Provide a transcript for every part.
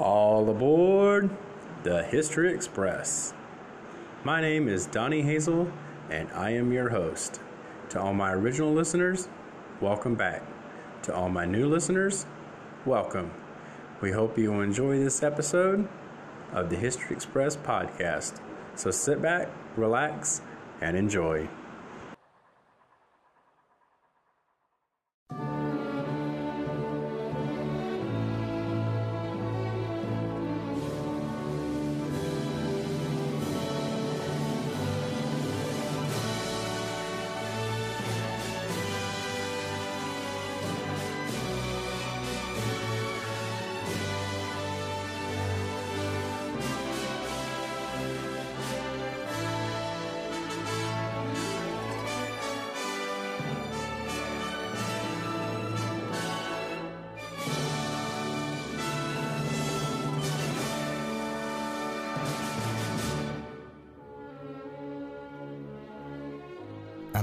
All aboard the History Express. My name is Donnie Hazel, and I am your host. To all my original listeners, welcome back. To all my new listeners, welcome. We hope you enjoy this episode of the History Express podcast. So sit back, relax, and enjoy.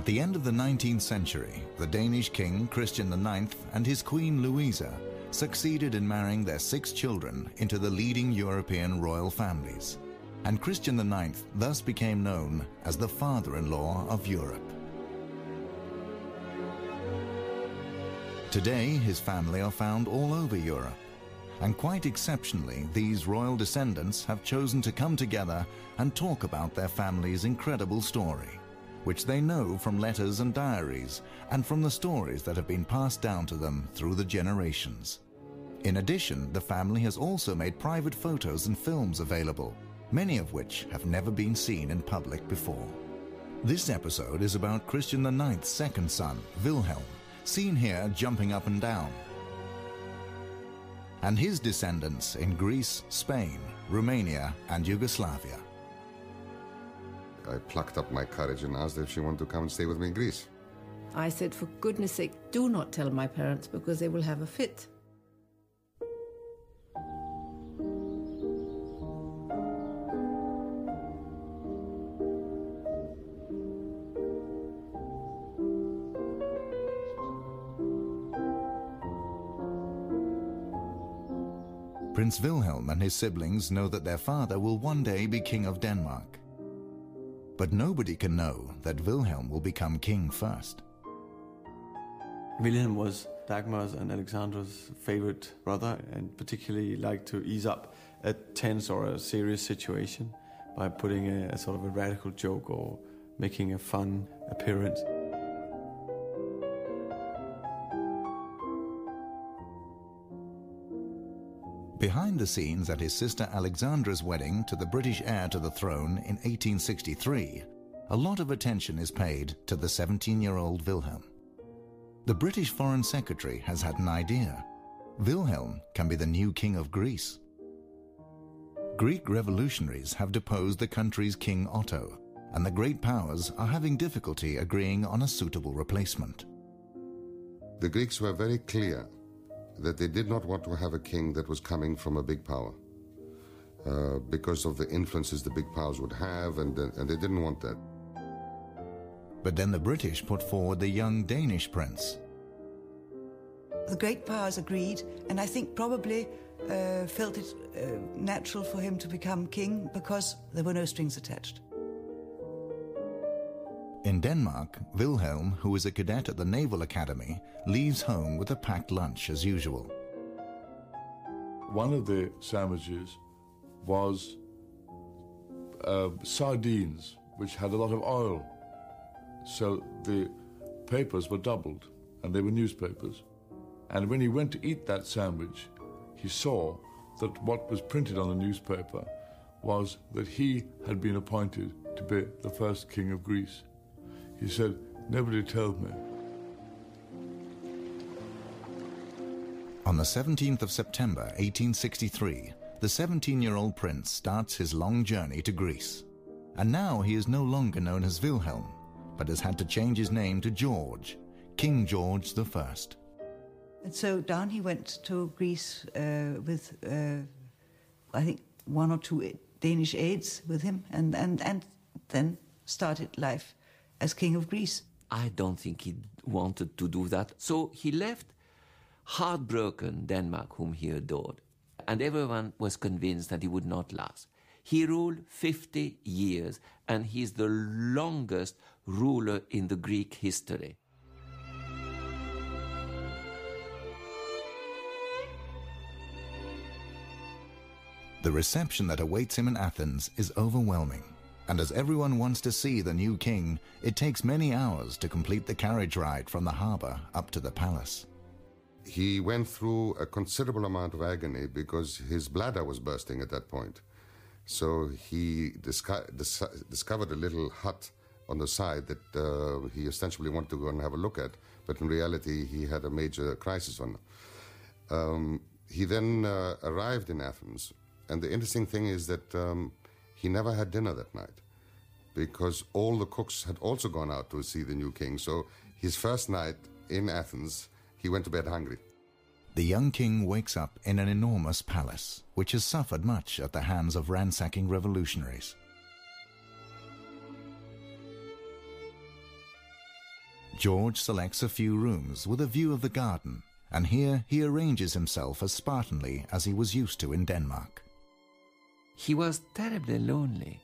The end of the 19th century, the Danish king Christian IX and his queen Louisa succeeded in marrying their six children into the leading European royal families, and Christian IX thus became known as the father-in-law of Europe. Today, his family are found all over Europe, and quite exceptionally, these royal descendants have chosen to come together and talk about their family's incredible story which they know from letters and diaries and from the stories that have been passed down to them through the generations. In addition, the family has also made private photos and films available, many of which have never been seen in public before. This episode is about Christian IX's second son, Wilhelm, seen here jumping up and down, and his descendants in Greece, Spain, Romania, and Yugoslavia. I plucked up my courage and asked if she wanted to come and stay with me in Greece. I said, for goodness sake, do not tell my parents because they will have a fit. Prince Wilhelm and his siblings know that their father will one day be King of Denmark. But nobody can know that Wilhelm will become king first. Wilhelm was Dagmar's and Alexandra's favorite brother and particularly liked to ease up a tense or a serious situation by putting a, a sort of a radical joke or making a fun appearance. Behind the scenes at his sister Alexandra's wedding to the British heir to the throne in 1863, a lot of attention is paid to the 17-year-old Wilhelm. The British Foreign Secretary has had an idea. Wilhelm can be the new king of Greece. Greek revolutionaries have deposed the country's King Otto, and the great powers are having difficulty agreeing on a suitable replacement. The Greeks were very clear that they did not want to have a king that was coming from a big power uh, because of the influences the big powers would have, and, uh, and they didn't want that. But then the British put forward the young Danish prince. The great powers agreed, and I think probably uh, felt it uh, natural for him to become king because there were no strings attached. In Denmark, Wilhelm, who is a cadet at the Naval Academy, leaves home with a packed lunch as usual. One of the sandwiches was uh, sardines, which had a lot of oil. So the papers were doubled, and they were newspapers. And when he went to eat that sandwich, he saw that what was printed on the newspaper was that he had been appointed to be the first king of Greece. He said, Nobody told me. On the 17th of September 1863, the 17-year-old prince starts his long journey to Greece. And now he is no longer known as Wilhelm, but has had to change his name to George, King George I. And so down he went to Greece uh, with, uh, I think, one or two Danish aides with him, and, and, and then started life as King of Greece. I don't think he wanted to do that. So he left heartbroken Denmark, whom he adored. and everyone was convinced that he would not last. He ruled 50 years, and he's the longest ruler in the Greek history. The reception that awaits him in Athens is overwhelming, and as everyone wants to see the new king, it takes many hours to complete the carriage ride from the harbor up to the palace. He went through a considerable amount of agony because his bladder was bursting at that point. So he disco- dis- discovered a little hut on the side that uh, he ostensibly wanted to go and have a look at, but in reality, he had a major crisis on. Um, he then uh, arrived in Athens, and the interesting thing is that um, he never had dinner that night because all the cooks had also gone out to see the new king. So his first night in Athens, he went to bed hungry. The young king wakes up in an enormous palace, which has suffered much at the hands of ransacking revolutionaries. George selects a few rooms with a view of the garden, and here he arranges himself as Spartanly as he was used to in Denmark. He was terribly lonely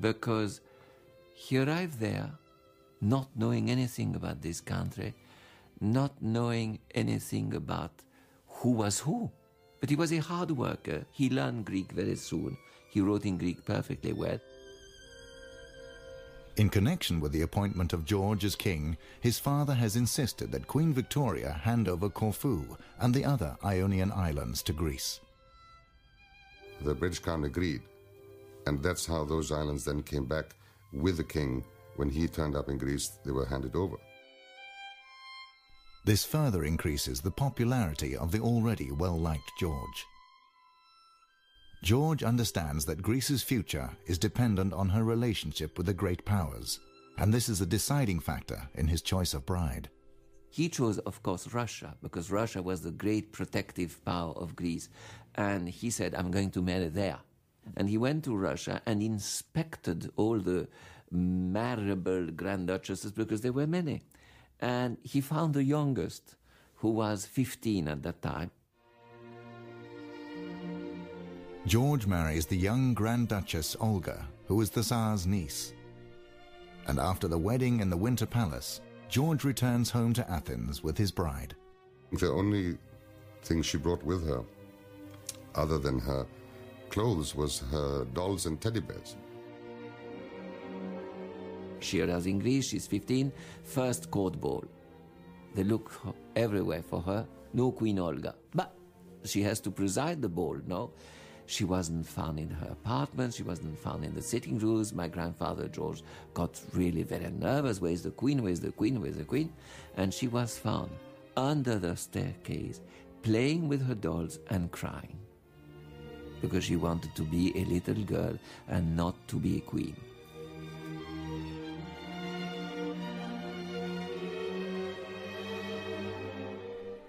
because he arrived there not knowing anything about this country, not knowing anything about who was who. But he was a hard worker. He learned Greek very soon. He wrote in Greek perfectly well. In connection with the appointment of George as king, his father has insisted that Queen Victoria hand over Corfu and the other Ionian islands to Greece. The British crown agreed, and that's how those islands then came back with the king. When he turned up in Greece, they were handed over. This further increases the popularity of the already well-liked George. George understands that Greece's future is dependent on her relationship with the great powers, and this is a deciding factor in his choice of bride. He chose, of course, Russia, because Russia was the great protective power of Greece. And he said, I'm going to marry there. And he went to Russia and inspected all the marriable grand duchesses because there were many. And he found the youngest, who was 15 at that time. George marries the young Grand Duchess Olga, who is the Tsar's niece. And after the wedding in the Winter Palace, George returns home to Athens with his bride. The only thing she brought with her, other than her clothes, was her dolls and teddy bears. She in Greece, she's 15, first court ball. They look everywhere for her, no Queen Olga. But she has to preside the ball, no? She wasn't found in her apartment, she wasn't found in the sitting rooms. My grandfather George got really very nervous. Where's the queen? Where's the queen? Where's the queen? And she was found under the staircase, playing with her dolls and crying. Because she wanted to be a little girl and not to be a queen.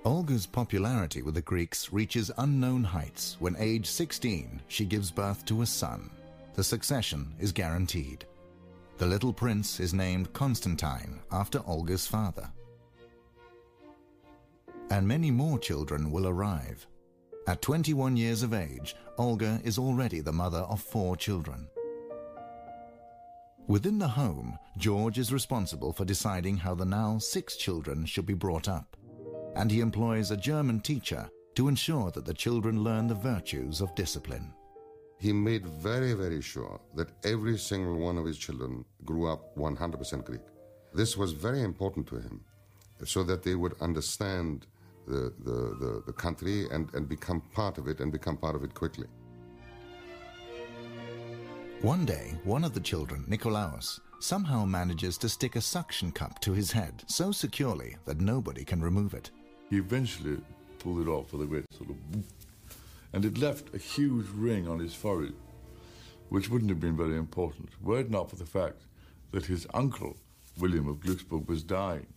Olga's popularity with the Greeks reaches unknown heights when, age 16, she gives birth to a son. The succession is guaranteed. The little prince is named Constantine after Olga's father. And many more children will arrive. At 21 years of age, Olga is already the mother of four children. Within the home, George is responsible for deciding how the now six children should be brought up and he employs a German teacher to ensure that the children learn the virtues of discipline. He made very, very sure that every single one of his children grew up 100% Greek. This was very important to him so that they would understand the, the, the, the country and, and become part of it and become part of it quickly. One day, one of the children, Nikolaos, somehow manages to stick a suction cup to his head so securely that nobody can remove it. He eventually pulled it off with a great sort of and it left a huge ring on his forehead, which wouldn't have been very important, were it not for the fact that his uncle, William of Glücksburg, was dying.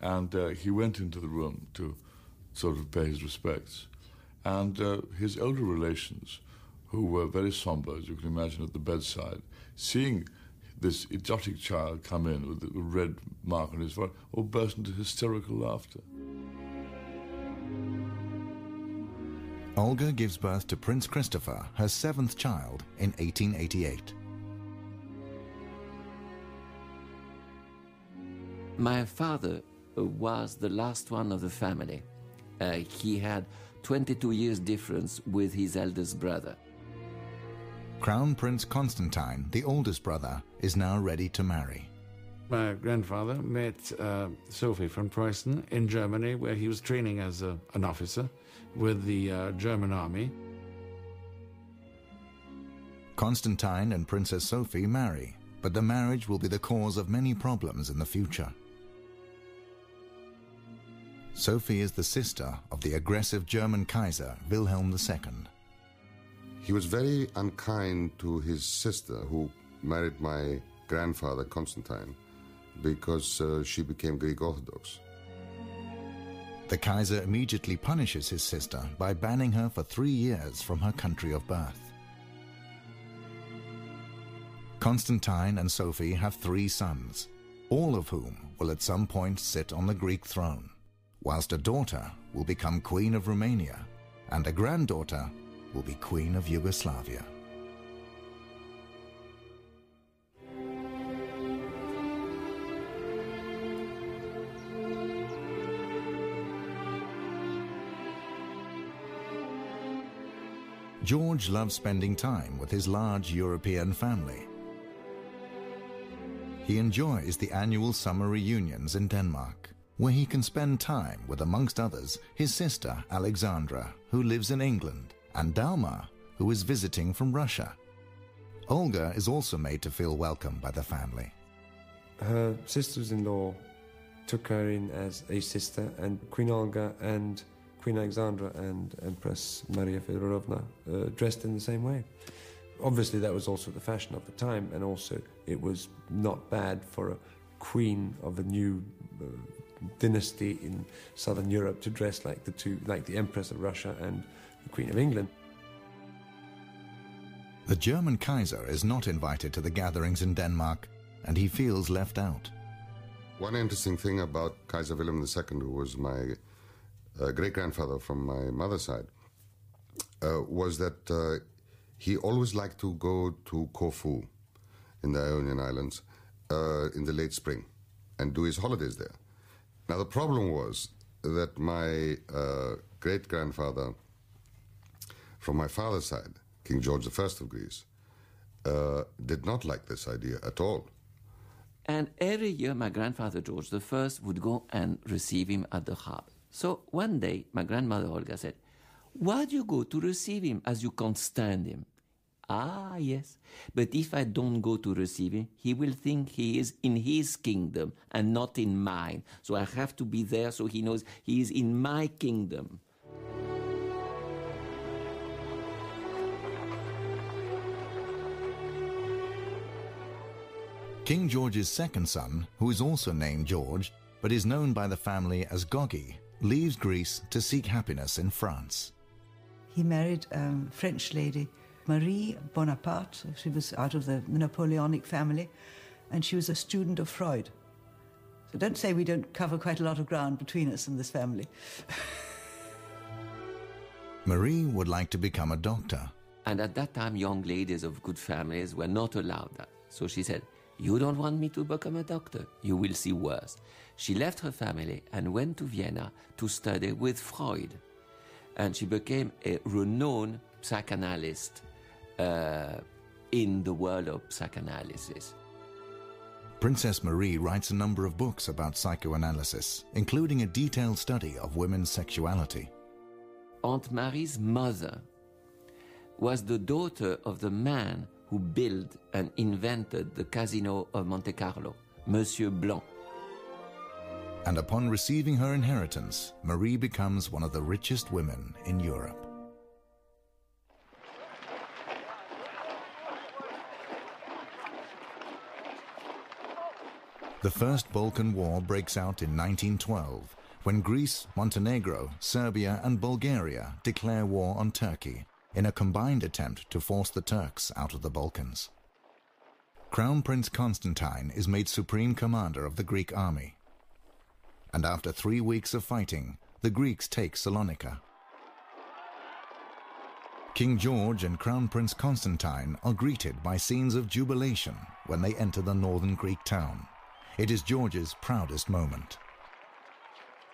And uh, he went into the room to sort of pay his respects. And uh, his elder relations, who were very somber, as you can imagine, at the bedside, seeing this idiotic child come in with a red mark on his forehead, all burst into hysterical laughter. Olga gives birth to Prince Christopher, her seventh child, in 1888. My father was the last one of the family. Uh, he had 22 years difference with his eldest brother. Crown Prince Constantine, the oldest brother, is now ready to marry. My grandfather met uh, Sophie von Preußen in Germany, where he was training as a, an officer with the uh, German army. Constantine and Princess Sophie marry, but the marriage will be the cause of many problems in the future. Sophie is the sister of the aggressive German Kaiser Wilhelm II. He was very unkind to his sister, who married my grandfather Constantine, because uh, she became Greek Orthodox. The Kaiser immediately punishes his sister by banning her for three years from her country of birth. Constantine and Sophie have three sons, all of whom will at some point sit on the Greek throne, whilst a daughter will become Queen of Romania and a granddaughter will be Queen of Yugoslavia. George loves spending time with his large European family. He enjoys the annual summer reunions in Denmark, where he can spend time with, amongst others, his sister Alexandra, who lives in England, and Dagmar, who is visiting from Russia. Olga is also made to feel welcome by the family. Her sisters in law took her in as a sister, and Queen Olga and Queen Alexandra and Empress Maria Feodorovna uh, dressed in the same way. Obviously, that was also the fashion of the time, and also it was not bad for a queen of a new uh, dynasty in southern Europe to dress like the two, like the Empress of Russia and the Queen of England. The German Kaiser is not invited to the gatherings in Denmark, and he feels left out. One interesting thing about Kaiser Wilhelm II, who was my uh, great grandfather from my mother's side, uh, was that uh, he always liked to go to Corfu in the Ionian Islands uh, in the late spring and do his holidays there. Now, the problem was that my uh, great grandfather from my father's side, King George I of Greece, uh, did not like this idea at all. And every year, my grandfather George I would go and receive him at the harbor. So one day, my grandmother Olga said, Why do you go to receive him as you can't stand him? Ah, yes. But if I don't go to receive him, he will think he is in his kingdom and not in mine. So I have to be there so he knows he is in my kingdom. King George's second son, who is also named George, but is known by the family as Goggy, leaves Greece to seek happiness in France. He married a French lady, Marie Bonaparte. She was out of the Napoleonic family, and she was a student of Freud. So don't say we don't cover quite a lot of ground between us and this family. Marie would like to become a doctor. And at that time, young ladies of good families were not allowed that. So she said, You don't want me to become a doctor? You will see worse. She left her family and went to Vienna to study with Freud. And she became a renowned psychanalyst uh, in the world of psychoanalysis. Princess Marie writes a number of books about psychoanalysis, including a detailed study of women's sexuality. Aunt Marie's mother was the daughter of the man who built and invented the Casino of Monte Carlo, Monsieur Blanc. And upon receiving her inheritance, Marie becomes one of the richest women in Europe. The First Balkan War breaks out in 1912 when Greece, Montenegro, Serbia, and Bulgaria declare war on Turkey in a combined attempt to force the Turks out of the Balkans. Crown Prince Constantine is made supreme commander of the Greek army. And after three weeks of fighting, the Greeks take Salonika. King George and Crown Prince Constantine are greeted by scenes of jubilation when they enter the northern Greek town. It is George's proudest moment.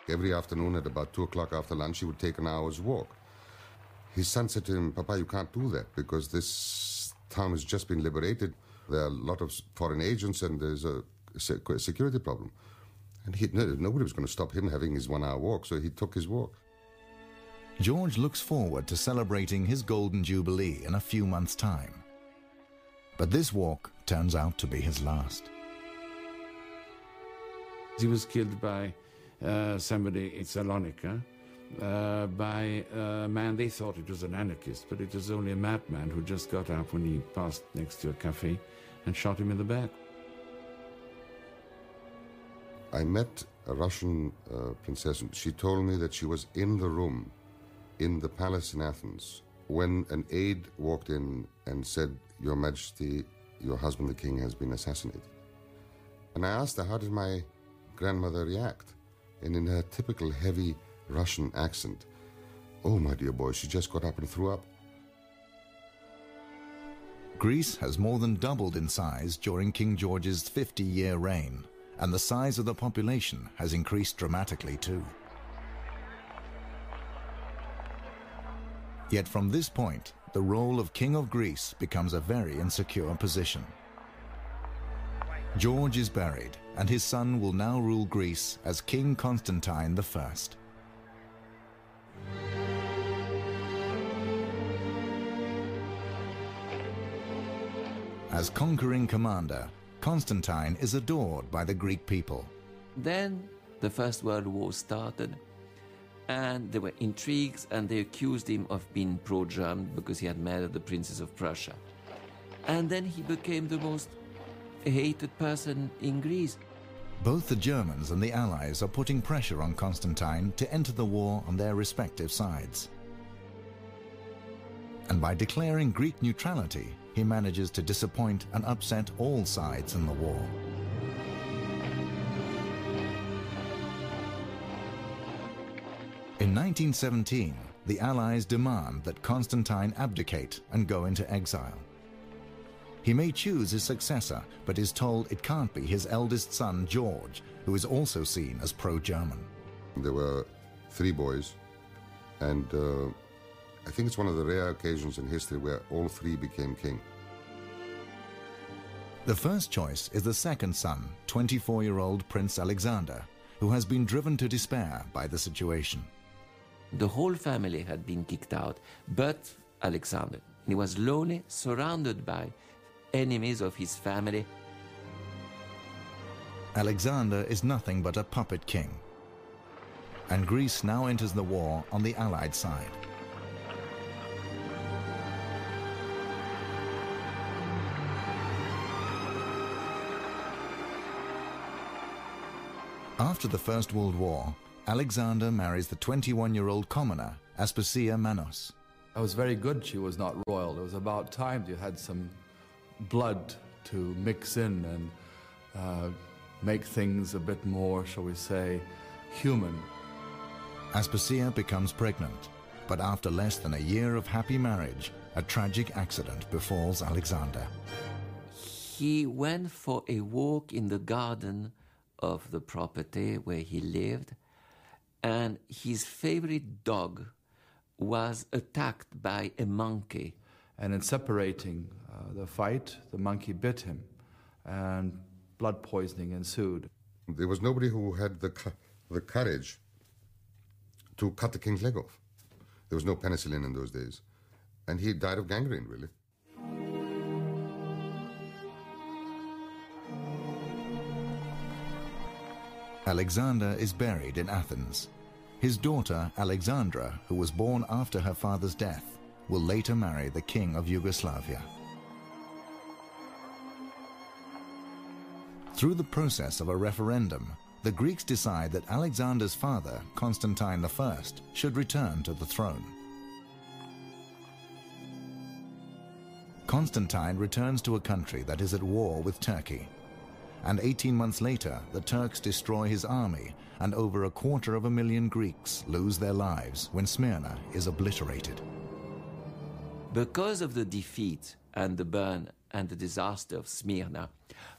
Every afternoon at about two o'clock after lunch, he would take an hour's walk. His son said to him, Papa, you can't do that because this town has just been liberated. There are a lot of foreign agents and there's a security problem. And he, nobody was going to stop him having his one hour walk, so he took his walk. George looks forward to celebrating his Golden Jubilee in a few months' time. But this walk turns out to be his last. He was killed by uh, somebody in Salonika, uh, by a man they thought it was an anarchist, but it was only a madman who just got up when he passed next to a cafe and shot him in the back. I met a Russian uh, princess. She told me that she was in the room in the palace in Athens when an aide walked in and said, Your Majesty, your husband the king has been assassinated. And I asked her, How did my grandmother react? And in her typical heavy Russian accent, Oh, my dear boy, she just got up and threw up. Greece has more than doubled in size during King George's 50 year reign, and the size of the population has increased dramatically too. Yet from this point, the role of King of Greece becomes a very insecure position. George is buried, and his son will now rule Greece as King Constantine I. As conquering commander, Constantine is adored by the Greek people. Then the First World War started, and there were intrigues, and they accused him of being pro German because he had murdered the Princess of Prussia. And then he became the most hated person in Greece. Both the Germans and the Allies are putting pressure on Constantine to enter the war on their respective sides. And by declaring Greek neutrality, he manages to disappoint and upset all sides in the war. In 1917, the Allies demand that Constantine abdicate and go into exile. He may choose his successor, but is told it can't be his eldest son, George, who is also seen as pro German. There were three boys, and uh, I think it's one of the rare occasions in history where all three became king. The first choice is the second son, 24 year old Prince Alexander, who has been driven to despair by the situation. The whole family had been kicked out, but Alexander. He was lonely, surrounded by enemies of his family. Alexander is nothing but a puppet king. And Greece now enters the war on the Allied side. After the First World War, Alexander marries the 21 year old commoner, Aspasia Manos. I was very good she was not royal. It was about time you had some blood to mix in and uh, make things a bit more, shall we say, human. Aspasia becomes pregnant, but after less than a year of happy marriage, a tragic accident befalls Alexander. He went for a walk in the garden of the property where he lived, and his favorite dog was attacked by a monkey. And in separating uh, the fight, the monkey bit him, and blood poisoning ensued. There was nobody who had the, the courage to cut the king's leg off. There was no penicillin in those days. And he died of gangrene, really. Alexander is buried in Athens. His daughter, Alexandra, who was born after her father's death, will later marry the king of Yugoslavia. Through the process of a referendum, the Greeks decide that Alexander's father, Constantine I, should return to the throne. Constantine returns to a country that is at war with Turkey and 18 months later, the Turks destroy his army, and over a quarter of a million Greeks lose their lives when Smyrna is obliterated. Because of the defeat and the burn and the disaster of Smyrna,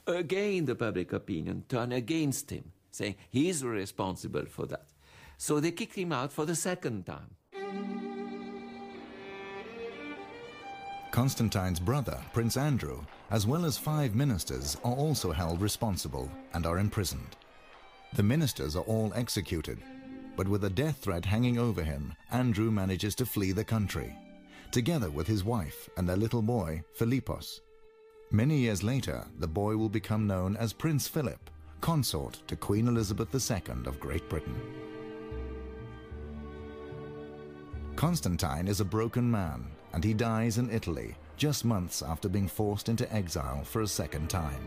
again the public opinion turned against him, saying he's responsible for that. So they kicked him out for the second time. Constantine's brother, Prince Andrew, as well as five ministers, are also held responsible and are imprisoned. The ministers are all executed, but with a death threat hanging over him, Andrew manages to flee the country, together with his wife and their little boy, Philippos. Many years later, the boy will become known as Prince Philip, consort to Queen Elizabeth II of Great Britain. Constantine is a broken man, and he dies in Italy just months after being forced into exile for a second time.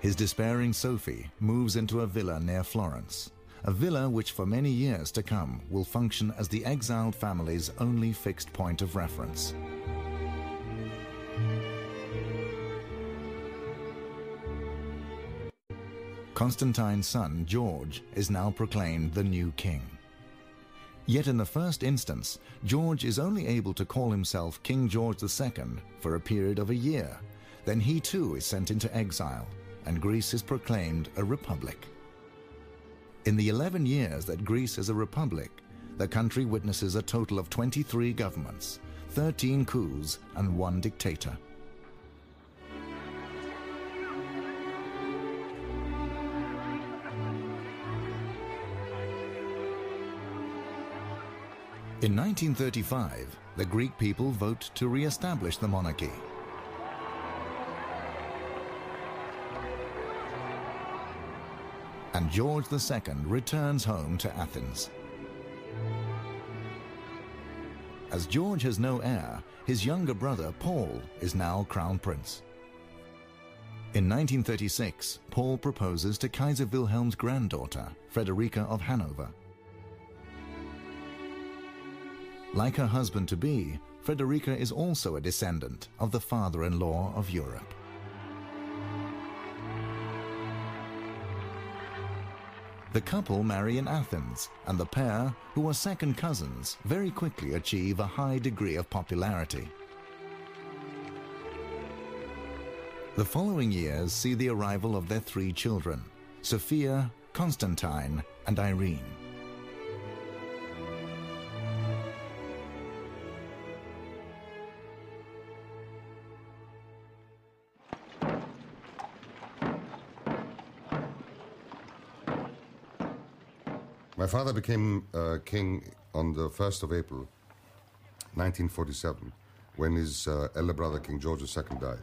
His despairing Sophie moves into a villa near Florence, a villa which for many years to come will function as the exiled family's only fixed point of reference. Constantine's son, George, is now proclaimed the new king. Yet in the first instance, George is only able to call himself King George II for a period of a year. Then he too is sent into exile, and Greece is proclaimed a republic. In the 11 years that Greece is a republic, the country witnesses a total of 23 governments, 13 coups, and one dictator. In 1935, the Greek people vote to re-establish the monarchy. And George II returns home to Athens. As George has no heir, his younger brother Paul is now crown prince. In 1936, Paul proposes to Kaiser Wilhelm's granddaughter, Frederica of Hanover. Like her husband to be, Frederica is also a descendant of the father in law of Europe. The couple marry in Athens, and the pair, who are second cousins, very quickly achieve a high degree of popularity. The following years see the arrival of their three children Sophia, Constantine, and Irene. Father became uh, king on the 1st of April, 1947, when his uh, elder brother, King George II, died.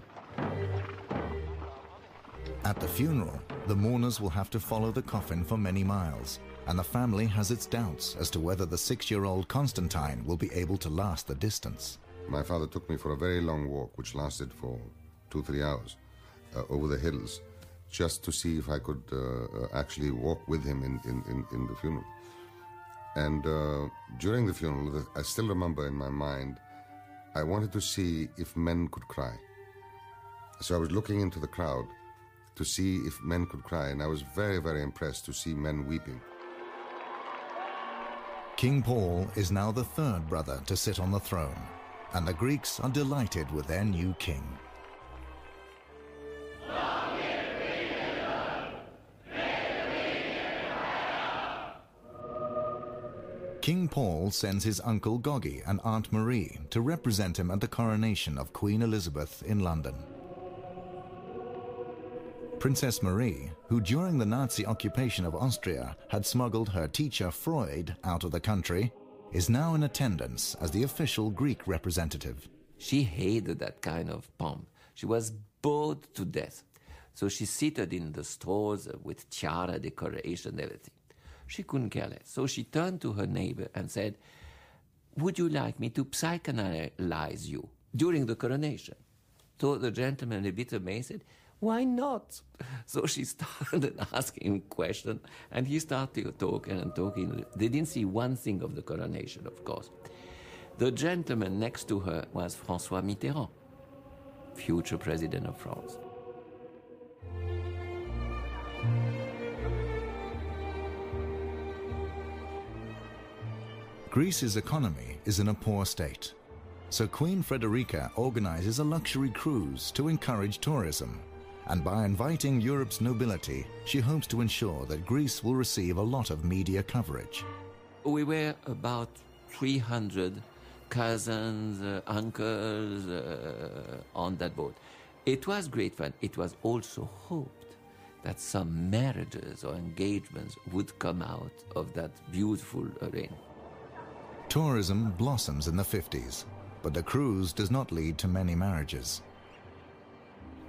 At the funeral, the mourners will have to follow the coffin for many miles, and the family has its doubts as to whether the six year old Constantine will be able to last the distance. My father took me for a very long walk, which lasted for two, three hours, uh, over the hills, just to see if I could uh, uh, actually walk with him in, in, in, in the funeral. And uh, during the funeral, I still remember in my mind, I wanted to see if men could cry. So I was looking into the crowd to see if men could cry, and I was very, very impressed to see men weeping. King Paul is now the third brother to sit on the throne, and the Greeks are delighted with their new king. King Paul sends his uncle Goggy and Aunt Marie to represent him at the coronation of Queen Elizabeth in London. Princess Marie, who during the Nazi occupation of Austria had smuggled her teacher Freud out of the country, is now in attendance as the official Greek representative. She hated that kind of pomp. She was bored to death. So she seated in the stores with tiara decoration, everything. She couldn't care less. So she turned to her neighbor and said, Would you like me to psychoanalyze you during the coronation? So the gentleman, a bit amazed, said, Why not? So she started asking him questions, and he started talking and talking. They didn't see one thing of the coronation, of course. The gentleman next to her was Francois Mitterrand, future president of France. Greece's economy is in a poor state, so Queen Frederica organizes a luxury cruise to encourage tourism. And by inviting Europe's nobility, she hopes to ensure that Greece will receive a lot of media coverage. We were about 300 cousins, uh, uncles uh, on that boat. It was great fun. It was also hoped that some marriages or engagements would come out of that beautiful arena. Tourism blossoms in the 50s, but the cruise does not lead to many marriages.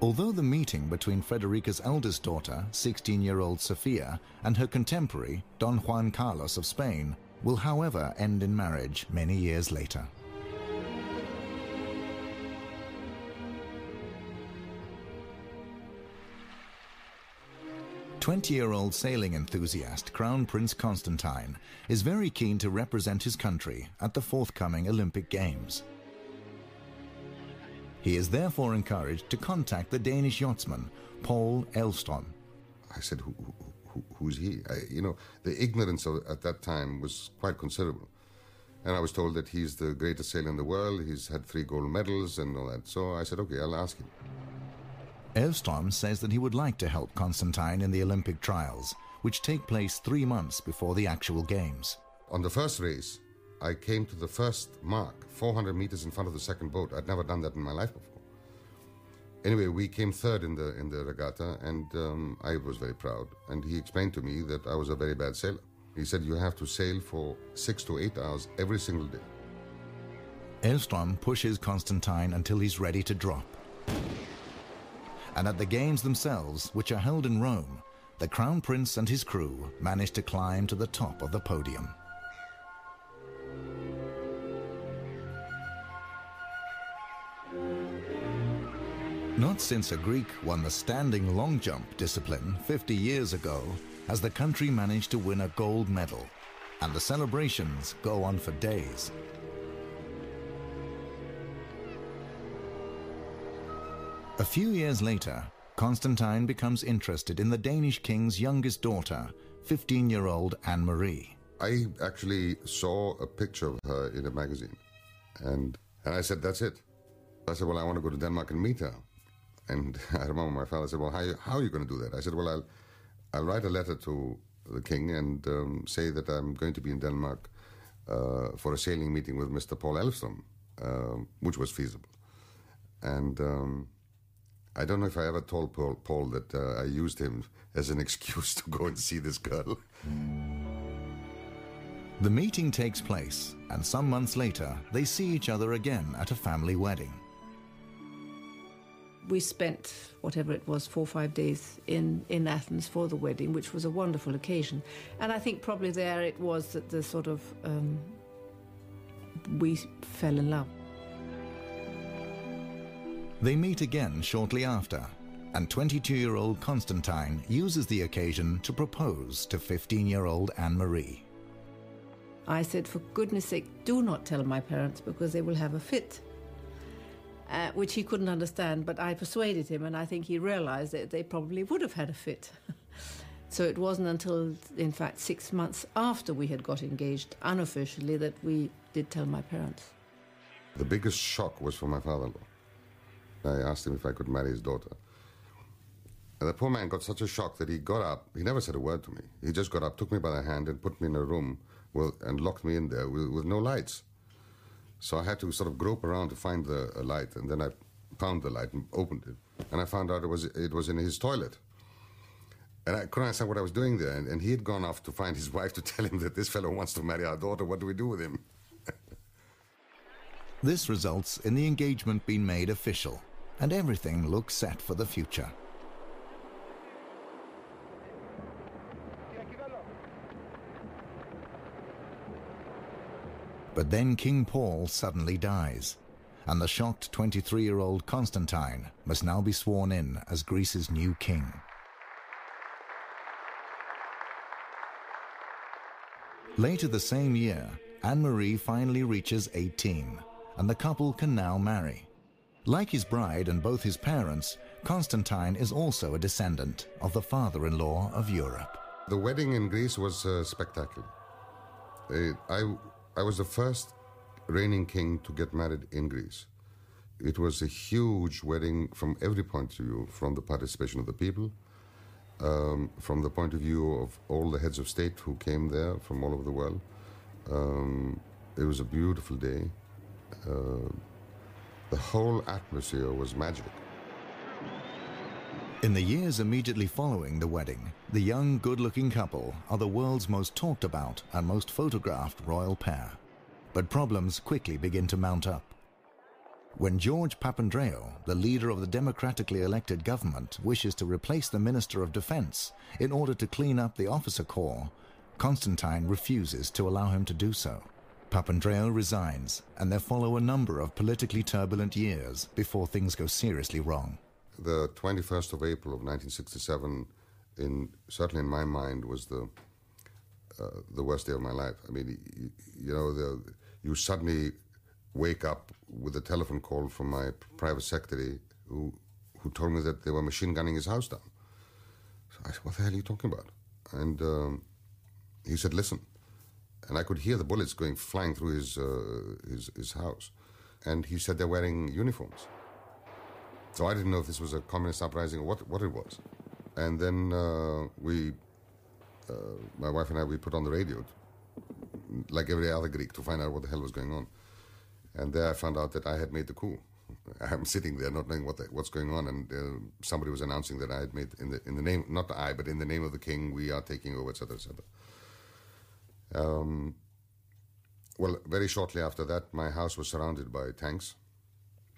Although the meeting between Frederica's eldest daughter, 16 year old Sofia, and her contemporary, Don Juan Carlos of Spain, will however end in marriage many years later. Twenty-year-old sailing enthusiast Crown Prince Constantine is very keen to represent his country at the forthcoming Olympic Games. He is therefore encouraged to contact the Danish yachtsman Paul Elvstrøm. I said, who, who, who's he? I, you know, the ignorance of, at that time was quite considerable. And I was told that he's the greatest sailor in the world, he's had three gold medals and all that. So I said, okay, I'll ask him. Elvstrøm says that he would like to help Constantine in the Olympic trials, which take place three months before the actual games. On the first race, I came to the first mark, 400 meters in front of the second boat. I'd never done that in my life before. Anyway, we came third in the in the regatta, and um, I was very proud. And he explained to me that I was a very bad sailor. He said you have to sail for six to eight hours every single day. Elvstrøm pushes Constantine until he's ready to drop. And at the games themselves, which are held in Rome, the Crown Prince and his crew manage to climb to the top of the podium. Not since a Greek won the standing long jump discipline 50 years ago has the country managed to win a gold medal, and the celebrations go on for days. A few years later, Constantine becomes interested in the Danish king's youngest daughter, 15 year old Anne Marie. I actually saw a picture of her in a magazine, and, and I said, That's it. I said, Well, I want to go to Denmark and meet her. And I remember my father said, Well, how, how are you going to do that? I said, Well, I'll, I'll write a letter to the king and um, say that I'm going to be in Denmark uh, for a sailing meeting with Mr. Paul Elvstrøm, uh, which was feasible. And um, I don't know if I ever told Paul, Paul that uh, I used him as an excuse to go and see this girl. The meeting takes place, and some months later, they see each other again at a family wedding. We spent whatever it was, four or five days in, in Athens for the wedding, which was a wonderful occasion. And I think probably there it was that the sort of um, we fell in love. They meet again shortly after, and 22 year old Constantine uses the occasion to propose to 15 year old Anne Marie. I said, for goodness sake, do not tell my parents because they will have a fit. Uh, which he couldn't understand, but I persuaded him, and I think he realized that they probably would have had a fit. so it wasn't until, in fact, six months after we had got engaged, unofficially, that we did tell my parents. The biggest shock was for my father in law. I asked him if I could marry his daughter. And the poor man got such a shock that he got up. He never said a word to me. He just got up, took me by the hand, and put me in a room with, and locked me in there with, with no lights. So I had to sort of grope around to find the light, and then I found the light and opened it, and I found out it was it was in his toilet. And I couldn't understand what I was doing there, and, and he had gone off to find his wife to tell him that this fellow wants to marry our daughter. What do we do with him? this results in the engagement being made official, and everything looks set for the future. But then King Paul suddenly dies, and the shocked 23 year old Constantine must now be sworn in as Greece's new king. Later the same year, Anne Marie finally reaches 18, and the couple can now marry. Like his bride and both his parents, Constantine is also a descendant of the father in law of Europe. The wedding in Greece was uh, spectacular. Uh, I I was the first reigning king to get married in Greece. It was a huge wedding from every point of view, from the participation of the people, um, from the point of view of all the heads of state who came there from all over the world. Um, it was a beautiful day. Uh, the whole atmosphere was magic. In the years immediately following the wedding, the young, good looking couple are the world's most talked about and most photographed royal pair. But problems quickly begin to mount up. When George Papandreou, the leader of the democratically elected government, wishes to replace the Minister of Defense in order to clean up the officer corps, Constantine refuses to allow him to do so. Papandreou resigns, and there follow a number of politically turbulent years before things go seriously wrong. The 21st of April of 1967, in, certainly in my mind, was the, uh, the worst day of my life. I mean, you, you know, the, you suddenly wake up with a telephone call from my private secretary who, who told me that they were machine gunning his house down. So I said, What the hell are you talking about? And um, he said, Listen. And I could hear the bullets going flying through his, uh, his, his house. And he said they're wearing uniforms. So I didn't know if this was a communist uprising or what, what it was. And then uh, we, uh, my wife and I, we put on the radio, like every other Greek, to find out what the hell was going on. And there I found out that I had made the coup. I'm sitting there not knowing what the, what's going on, and uh, somebody was announcing that I had made in the in the name not I, but in the name of the king, we are taking over, etc., etc. Um, well, very shortly after that, my house was surrounded by tanks.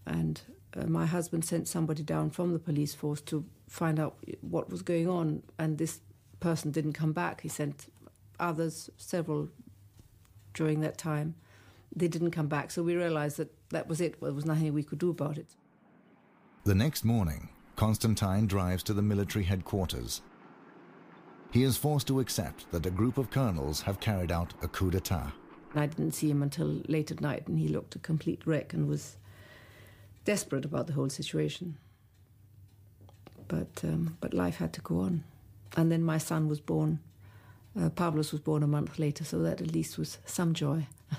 And uh, my husband sent somebody down from the police force to find out what was going on, and this person didn't come back. He sent others, several, during that time. They didn't come back, so we realized that that was it. There was nothing we could do about it. The next morning, Constantine drives to the military headquarters. He is forced to accept that a group of colonels have carried out a coup d'etat. I didn't see him until late at night, and he looked a complete wreck and was desperate about the whole situation. But um, but life had to go on, and then my son was born. Uh, Pavlos was born a month later, so that at least was some joy.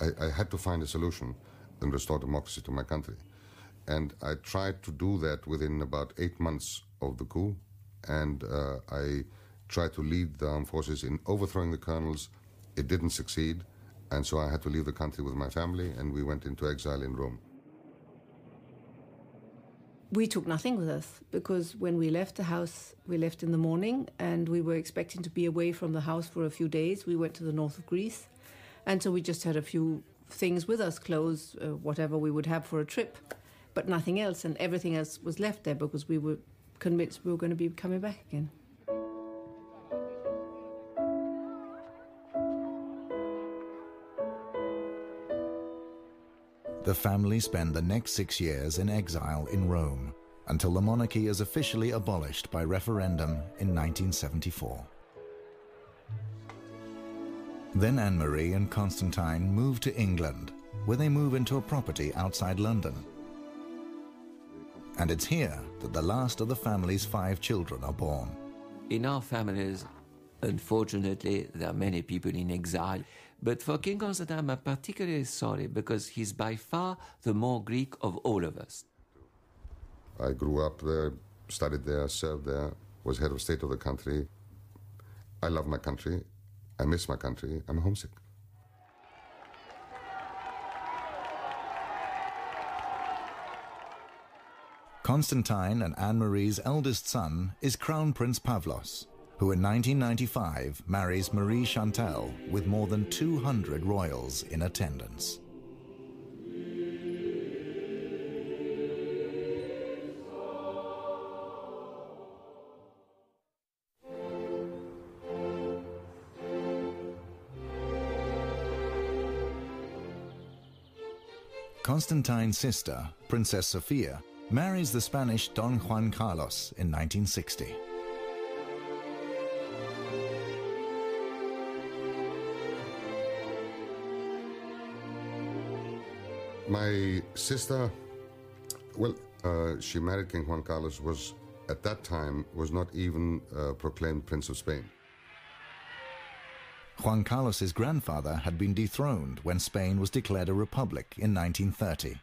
I, I had to find a solution and restore democracy to my country. And I tried to do that within about eight months of the coup. And uh, I tried to lead the armed forces in overthrowing the colonels. It didn't succeed. And so I had to leave the country with my family, and we went into exile in Rome. We took nothing with us because when we left the house, we left in the morning and we were expecting to be away from the house for a few days. We went to the north of Greece. And so we just had a few things with us clothes, uh, whatever we would have for a trip, but nothing else. And everything else was left there because we were convinced we were going to be coming back again. The family spend the next six years in exile in Rome until the monarchy is officially abolished by referendum in 1974. Then Anne Marie and Constantine move to England, where they move into a property outside London. And it's here that the last of the family's five children are born. In our families, unfortunately, there are many people in exile. But for King Constantine, I'm particularly sorry because he's by far the more Greek of all of us. I grew up there, studied there, served there, was head of state of the country. I love my country. I miss my country. I'm homesick. Constantine and Anne Marie's eldest son is Crown Prince Pavlos, who in 1995 marries Marie Chantal with more than 200 royals in attendance. Constantine's sister, Princess Sofia, marries the Spanish Don Juan Carlos in 1960. My sister, well, uh, she married King Juan Carlos, was at that time was not even uh, proclaimed Prince of Spain. Juan Carlos's grandfather had been dethroned when Spain was declared a republic in 1930.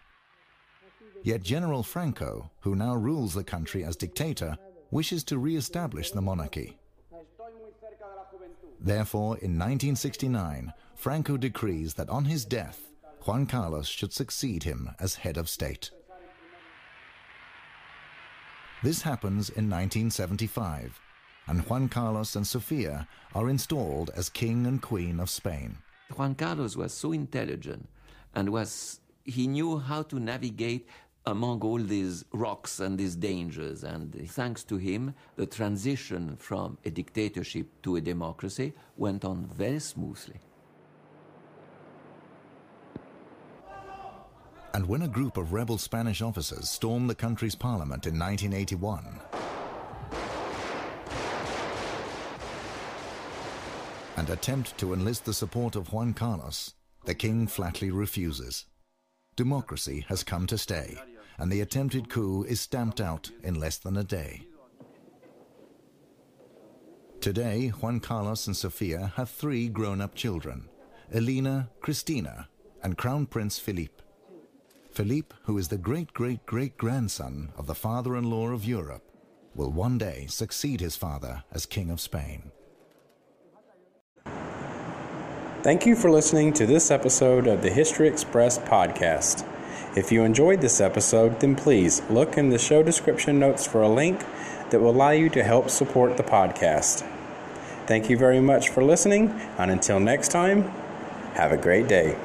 Yet General Franco, who now rules the country as dictator, wishes to re-establish the monarchy. Therefore, in 1969, Franco decrees that on his death, Juan Carlos should succeed him as head of state. This happens in 1975, and Juan Carlos and Sofia are installed as King and Queen of Spain. Juan Carlos was so intelligent and was he knew how to navigate among all these rocks and these dangers. And thanks to him, the transition from a dictatorship to a democracy went on very smoothly. And when a group of rebel Spanish officers stormed the country's parliament in 1981, and attempt to enlist the support of Juan Carlos, the king flatly refuses. Democracy has come to stay, and the attempted coup is stamped out in less than a day. Today, Juan Carlos and Sofia have three grown-up children, Elena, Cristina, and Crown Prince Philippe. Philippe, who is the great-great-great-grandson of the father-in-law of Europe, will one day succeed his father as King of Spain. Thank you for listening to this episode of the History Express podcast. If you enjoyed this episode, then please look in the show description notes for a link that will allow you to help support the podcast. Thank you very much for listening, and until next time, have a great day.